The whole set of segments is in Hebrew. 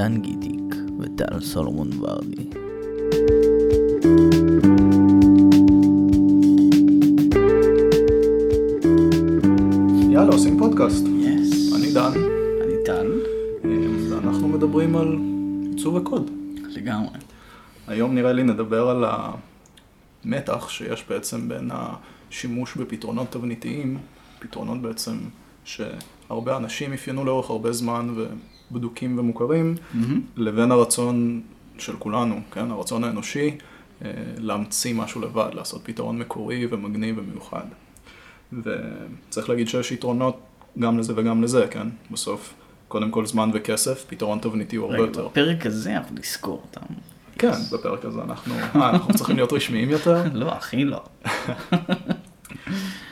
הקוד עם דן גידיק וטל סולומון ורדי. יאללה, עושים פודקאסט. יס. אני דן, אני טל. אה, ואנחנו מדברים על עיצוב הקוד. לגמרי. היום נראה לי נדבר על המתח שיש בעצם בין השימוש בפתרונות תבניתיים, פתרונות בעצם שהרבה אנשים אפיינו לאורך הרבה זמן ובדוקים ומוכרים, לבין הרצון של כולנו, כן, הרצון האנושי, אה, להמציא משהו לבד, לעשות פתרון מקורי ומגניב ומיוחד. וצריך להגיד שיש יתרונות גם לזה וגם לזה, כן? בסוף, קודם כל זמן וכסף, פתרון תבניתי הוא הרבה רגע, יותר. בפרק הזה אנחנו נזכור אותם. כן, בפרק הזה אנחנו, אה, אנחנו צריכים להיות רשמיים יותר. לא, הכי לא.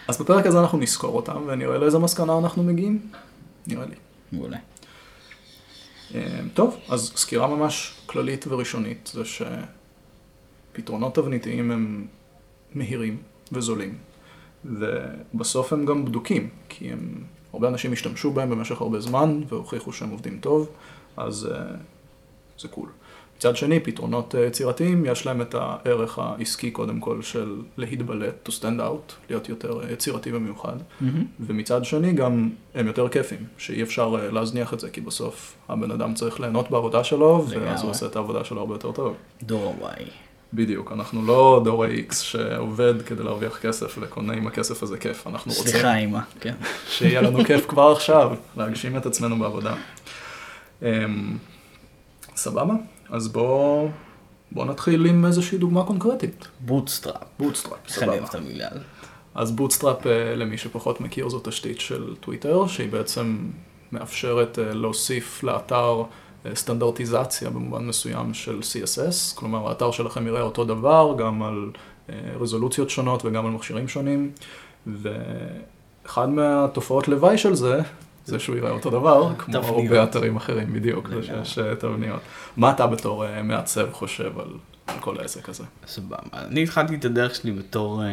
אז בפרק הזה אנחנו נזכור אותם ונראה לאיזה מסקנה אנחנו מגיעים, נראה לי. מעולה. אה, טוב, אז סקירה ממש כללית וראשונית זה שפתרונות תבניתיים הם מהירים וזולים, ובסוף הם גם בדוקים, כי הם, הרבה אנשים השתמשו בהם במשך הרבה זמן והוכיחו שהם עובדים טוב, אז אה, זה קול. מצד שני, פתרונות אה, יצירתיים, יש להם את הערך העסקי קודם כל של להתבלט, to stand out, להיות יותר אה, יצירתי ומיוחד. ומצד שני גם הם יותר כיפים, שאי אפשר אה, להזניח את זה, כי בסוף הבן אדם צריך ליהנות בעבודה שלו, ואז לגמרי. הוא עושה את העבודה שלו הרבה יותר טוב. דור ה-Y. בדיוק, אנחנו לא דור ה-X שעובד כדי להרוויח כסף וקונה עם הכסף הזה כיף, אנחנו רוצים סליחה, אמא. כן. שיהיה לנו כיף כבר עכשיו, להגשים את עצמנו בעבודה. אמ, סבבה? אז בואו בוא נתחיל עם איזושהי דוגמה קונקרטית. בוטסטראפ. בוטסטראפ, איך אני אוהב סבבה. אז בוטסטראפ, אה, למי שפחות מכיר, זו תשתית של טוויטר, שהיא בעצם מאפשרת אה, להוסיף לאתר אה, סטנדרטיזציה במובן מסוים של CSS, כלומר האתר שלכם יראה אותו דבר, גם על רזולוציות שונות וגם על מכשירים שונים, ואחד מהתופעות לוואי של זה, זה שהוא יראה אותו דבר, כמו תבניות. הרבה אתרים אחרים, בדיוק, זה. שיש אה, תבניות. מה אתה בתור אה, מעצב חושב על על כל העסק הזה? סבבה. אני התחלתי את הדרך שלי בתור, אה,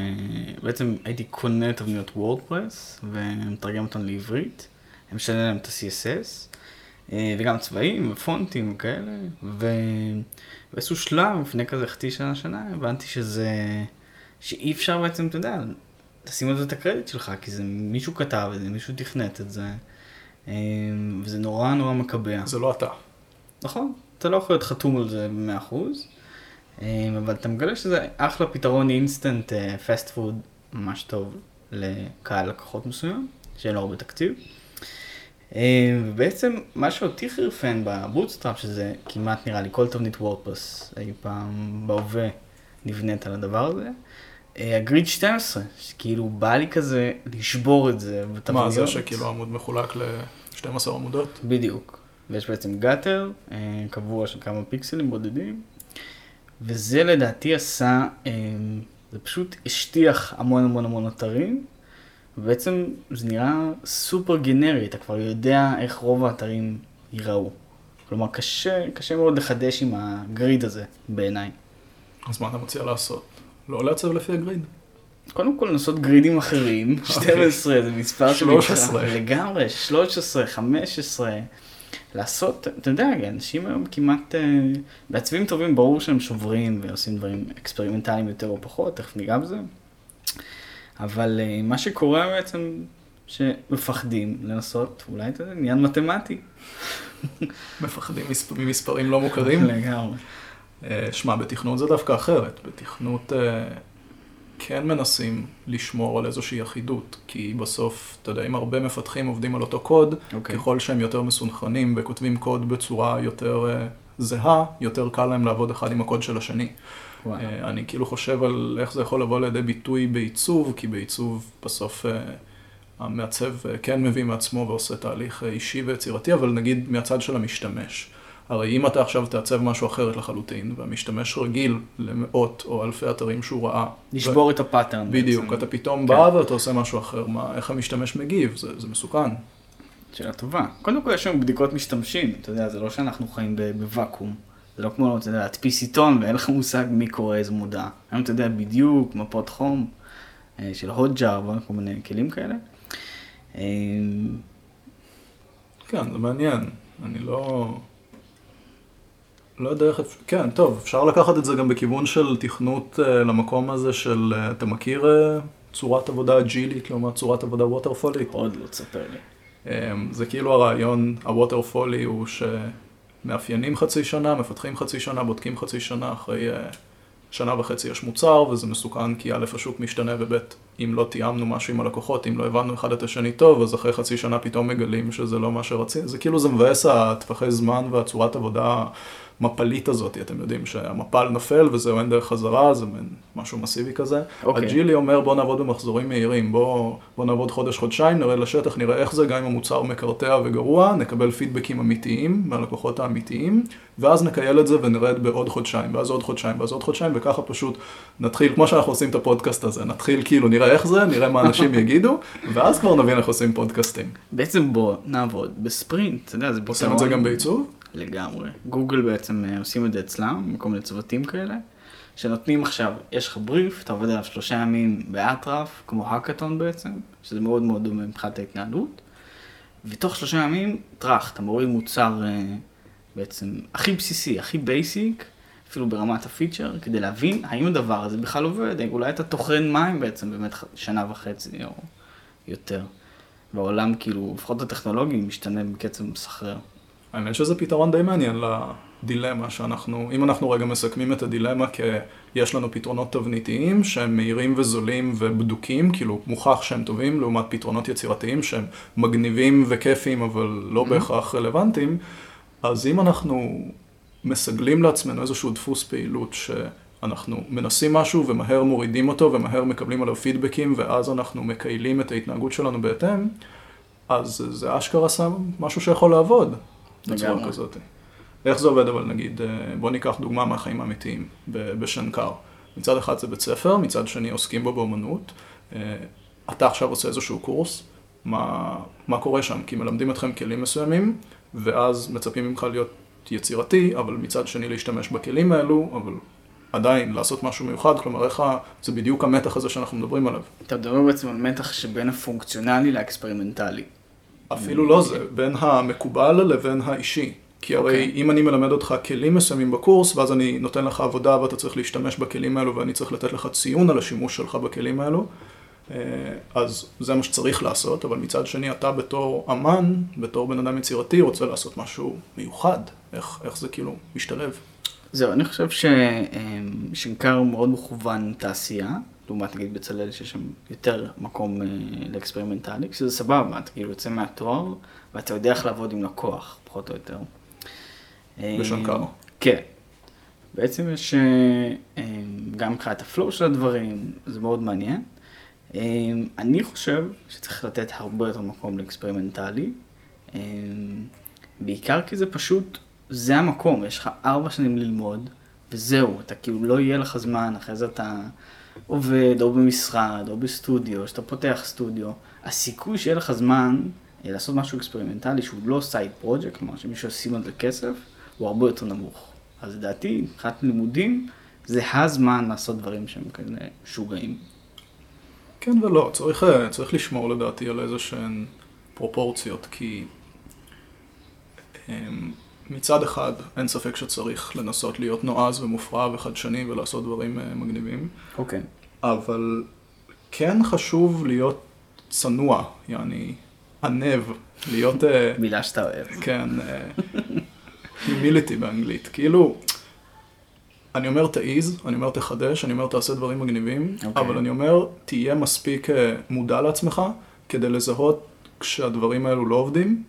בעצם הייתי קונה תבניות וורדפרס ומתרגם אותן לעברית. אני משנה להם את ה-CSS, וגם צבעים ופונטים וכאלה, ובאיזשהו שלב, לפני כזה חצי שנה, שנה, הבנתי שזה, שאי אפשר בעצם, אתה יודע, לשים על זה את הקרדיט שלך, כי זה מישהו כתב את זה, מישהו תכנת את זה, וזה נורא נורא מקבע. זה לא אתה. נכון, אתה לא יכול להיות חתום על זה ב-100%, אה, אבל אתה מגלה שזה אחלה פתרון instant fast food ממש טוב לקהל לקוחות מסוים, שאין לו הרבה תקציב. אה, ובעצם מה שאותי חירפן בבוטסטראפ, שזה כמעט נראה לי כל תבנית וורדפרס אי פעם בהווה נבנית על הדבר הזה, ה grid 12, שכאילו בא לי כזה לשבור את זה בתבניות. מה, זה שכאילו עמוד מחולק ל-12 עמודות? בדיוק. ויש בעצם גאטר, אה, קבוע של כמה פיקסלים בודדים, וזה לדעתי עשה, אה, זה פשוט השטיח המון המון המון אתרים, ובעצם זה נראה סופר גנרי, אתה כבר יודע איך רוב האתרים ייראו. כלומר, קשה, קשה מאוד לחדש עם הגריד הזה, בעיניי. אז מה אתה מציע לעשות? לא לעצב לפי הגריד? קודם כל לנסות גרידים אחרים, 12 זה מספר שנקרא- 13. לגמרי, 13, 15, לעשות, אתה יודע, אנשים היום כמעט, אה, מעצבים טובים ברור שהם שוברים ועושים דברים אקספרימנטליים יותר או פחות, תכף ניגע בזה, אבל אה, מה שקורה בעצם, שמפחדים לנסות, אולי אתה יודע, עניין מתמטי. מפחדים מספ- ממספרים לא מוכרים? לגמרי. אה, שמע, בתכנות זה דווקא אחרת. בתכנות אה, כן מנסים לשמור על איזושהי אחידות, כי בסוף, אתה יודע, אם הרבה מפתחים עובדים על אותו קוד, אוקיי. ככל שהם יותר מסונכרנים וכותבים קוד בצורה יותר אה, זהה, יותר קל להם לעבוד אחד עם הקוד של השני. אה, אני כאילו חושב על איך זה יכול לבוא לידי ביטוי בעיצוב, כי בעיצוב בסוף המעצב כן מביא מעצמו ועושה תהליך אישי ויצירתי, אבל נגיד מהצד של המשתמש. הרי אם אתה עכשיו תעצב משהו אחרת לחלוטין, והמשתמש רגיל למאות או אלפי אתרים שהוא ראה, לשבור את הפאטרן. בדיוק, בעצם. אתה פתאום כן. בא ואתה עושה משהו אחר, מה, איך המשתמש מגיב, זה, זה מסוכן. שאלה טובה. קודם כל יש לנו בדיקות משתמשים, אתה יודע, זה לא שאנחנו חיים בוואקום. זה לא כמו, אתה יודע, להדפיס עיתון ואין לך מושג מי קורא איזה מודעה. היום אתה יודע בדיוק מפות חום אה, של הוטג'אר וכל מיני כלים כאלה. אה, כן, זה מעניין. אני לא... לא יודע איך... כן, טוב, אפשר לקחת את זה גם בכיוון של תכנות אה, למקום הזה של, אה, אתה מכיר אה, צורת עבודה אג'ילית לעומת צורת עבודה ווטרפולית? עוד לא תספר לי. אמ, זה כאילו הרעיון, הווטרפולי הוא שמאפיינים חצי שנה, מפתחים חצי שנה, בודקים חצי שנה, אחרי אה, שנה וחצי יש מוצר, וזה מסוכן כי א', השוק משתנה, וב', אם לא תיאמנו משהו עם הלקוחות, אם לא הבנו אחד את השני טוב, אז אחרי חצי שנה פתאום מגלים שזה לא מה שרצינו. זה כאילו זה מבאס הטווחי זמן והצורת עבודה המפלית הזאת, אתם יודעים שהמפל נופל וזהו, אין דרך חזרה, זה מין משהו מסיבי כזה. אוקיי. הג'ילי אומר בוא נעבוד במחזורים מהירים, בוא, בוא נעבוד חודש-חודשיים, נראה לשטח, נראה איך זה, גם אם המוצר מקרטע וגרוע, נקבל פידבקים אמיתיים מהלקוחות האמיתיים, ואז נקייל את זה ונרד בעוד חודשיים, ואז עוד חודשיים, ואז עוד חודשיים, וככה פשוט נתחיל, כמו שאנחנו עושים את הפודקאסט הזה, נתחיל כאילו, נראה איך זה, נראה מה אנשים יגידו, ואז כבר נבין איך עושים פודקאסטים. בעצם בוא נעבוד בספרינט, אתה יודע, זה עושים את זה גם בעיצוב? לגמרי. גוגל בעצם אה, עושים את זה אצלם, מכל מיני צוותים כאלה, שנותנים עכשיו, יש לך בריף, אתה עובד עליו שלושה ימים באטרף, כמו האקתון בעצם, שזה מאוד מאוד דומה מבחינת ההתנהלות, ותוך שלושה ימים, טראח, אתה מוריד מוצר אה, בעצם הכי בסיסי, הכי basic, אפילו ברמת הפיצ'ר, כדי להבין האם הדבר הזה בכלל עובד, אולי אתה טוחן מים בעצם באמת שנה וחצי או יותר. והעולם כאילו, לפחות הטכנולוגי, משתנה בקצב מסחרר. האמת שזה פתרון די מעניין לדילמה שאנחנו, אם אנחנו רגע מסכמים את הדילמה כי יש לנו פתרונות תבניתיים שהם מהירים וזולים ובדוקים, כאילו מוכח שהם טובים, לעומת פתרונות יצירתיים שהם מגניבים וכיפיים אבל לא בהכרח רלוונטיים, אז אם אנחנו מסגלים לעצמנו איזשהו דפוס פעילות שאנחנו מנסים משהו ומהר מורידים אותו ומהר מקבלים עליו פידבקים ואז אנחנו מקיילים את ההתנהגות שלנו בהתאם, אז זה אשכרה שם משהו שיכול לעבוד בצורה. כזאת. איך זה עובד אבל נגיד, אה, בוא ניקח דוגמה מהחיים האמיתיים בשנקר. מצד אחד זה בית ספר, מצד שני עוסקים בו באמנות. אה, אתה עכשיו עושה איזשהו קורס, מה, מה קורה שם? כי מלמדים אתכם כלים מסוימים, ואז מצפים ממך להיות יצירתי, אבל מצד שני להשתמש בכלים האלו, אבל עדיין לעשות משהו מיוחד, כלומר איך. זה בדיוק המתח הזה שאנחנו מדברים עליו. אתה מדבר בעצם על מתח שבין הפונקציונלי לאקספרימנטלי. אפילו לא זה, בין המקובל לבין האישי. כי הרי אוקיי. אם אני מלמד אותך כלים מסוימים בקורס, ואז אני נותן לך עבודה ואתה צריך להשתמש בכלים האלו, ואני צריך לתת לך ציון על השימוש שלך בכלים האלו, אה, אז זה מה שצריך לעשות, אבל מצד שני אתה בתור אמן, בתור בן אדם יצירתי, רוצה לעשות משהו מיוחד. איך, איך זה כאילו משתלב? זהו, אני חושב ששנקר הוא מאוד מכוון תעשייה, לעומת נגיד בצלאל שיש שם יותר מקום אה, לאקספרימנטלי, שזה סבבה, אתה כאילו יוצא מהתואר ואתה יודע איך לעבוד עם לקוח, פחות או יותר. בשנקר. כן. בעצם יש אה, אה, גם מבחינת ה flow של הדברים, זה מאוד מעניין. אני חושב שצריך לתת הרבה יותר מקום לאקספרימנטלי, בעיקר כי זה פשוט, זה המקום, יש לך ארבע שנים ללמוד, וזהו, אתה כאילו לא יהיה לך זמן, אחרי זה אתה עובד או במשרד או בסטודיו, שאתה פותח סטודיו, הסיכוי שיהיה לך זמן אה, לעשות משהו אקספרימנטלי שהוא לא side project, כלומר שמישהו ישים על זה כסף, הוא הרבה יותר נמוך. אז לדעתי, מבחינת לימודים, זה הזמן לעשות דברים שהם כאלה משוגעים. כן ולא, צריך, אה, צריך לשמור לדעתי על איזה שהן פרופורציות, כי אמ, מצד אחד אין ספק שצריך לנסות להיות נועז ומופרע וחדשני ולעשות דברים אה, מגניבים, אוקיי. אבל כן חשוב להיות צנוע, יעני ענב, להיות, אה, מילה שאתה אוהב. כן, הומיליטי באנגלית, כאילו, אני אומר תעיז, אני אומר תחדש, אני אומר תעשה דברים מגניבים, אוקיי. אבל אני אומר תהיה מספיק אה, מודע לעצמך כדי לזהות כשהדברים האלו לא עובדים,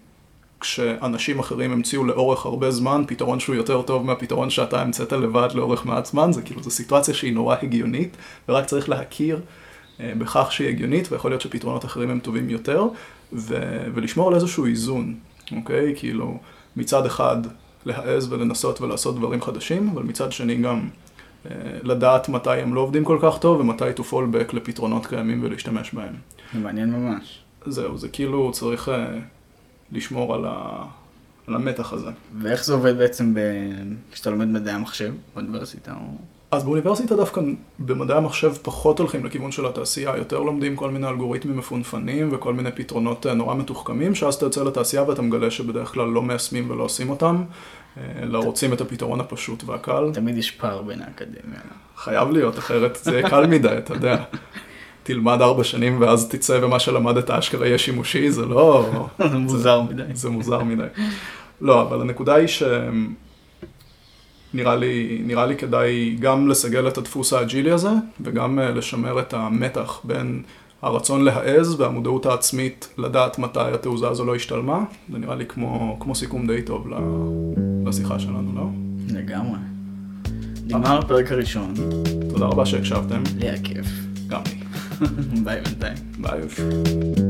כשאנשים אחרים המציאו לאורך הרבה זמן פתרון שהוא יותר טוב מהפתרון שאתה המצאת לבד לאורך מעט זמן, זה כאילו, זו סיטואציה שהיא נורא הגיונית, ורק צריך להכיר אה, בכך שהיא הגיונית, ויכול להיות שפתרונות אחרים הם טובים יותר, ו- ולשמור על איזשהו איזון, אוקיי? כאילו, מצד אחד להעז ולנסות ולעשות דברים חדשים, אבל מצד שני גם אה, לדעת מתי הם לא עובדים כל כך טוב, ומתי to fall back לפתרונות קיימים ולהשתמש בהם. זה מעניין ממש. זהו, זה כאילו צריך אה, לשמור על, ה... על המתח הזה. ואיך זה עובד בעצם ב... כשאתה לומד מדעי המחשב באוניברסיטה? או... אז באוניברסיטה דווקא במדעי המחשב פחות הולכים לכיוון של התעשייה, יותר לומדים כל מיני אלגוריתמים מפונפנים וכל מיני פתרונות אה, נורא מתוחכמים, שאז אתה יוצא לתעשייה ואתה מגלה שבדרך כלל לא מיישמים ולא עושים אותם, אלא רוצים את הפתרון הפשוט והקל. תמיד יש פער בין האקדמיה. חייב להיות, אחרת זה קל מדי, אתה יודע. תלמד ארבע שנים ואז תצא ומה שלמדת אשכרה יהיה שימושי, זה לא... זה מוזר מדי. זה מוזר מדי. לא, אבל הנקודה היא שנראה לי, נראה לי כדאי גם לסגל את הדפוס האג'ילי הזה, וגם אה, לשמר את המתח בין הרצון להעז והמודעות העצמית לדעת מתי התעוזה הזו לא השתלמה. זה נראה לי כמו, כמו סיכום די טוב לשיחה שלנו, לא? לגמרי. נגמר הפרק הראשון. תודה רבה שהקשבתם. לי היה כיף. גם לי. Bye, Bye. Bye.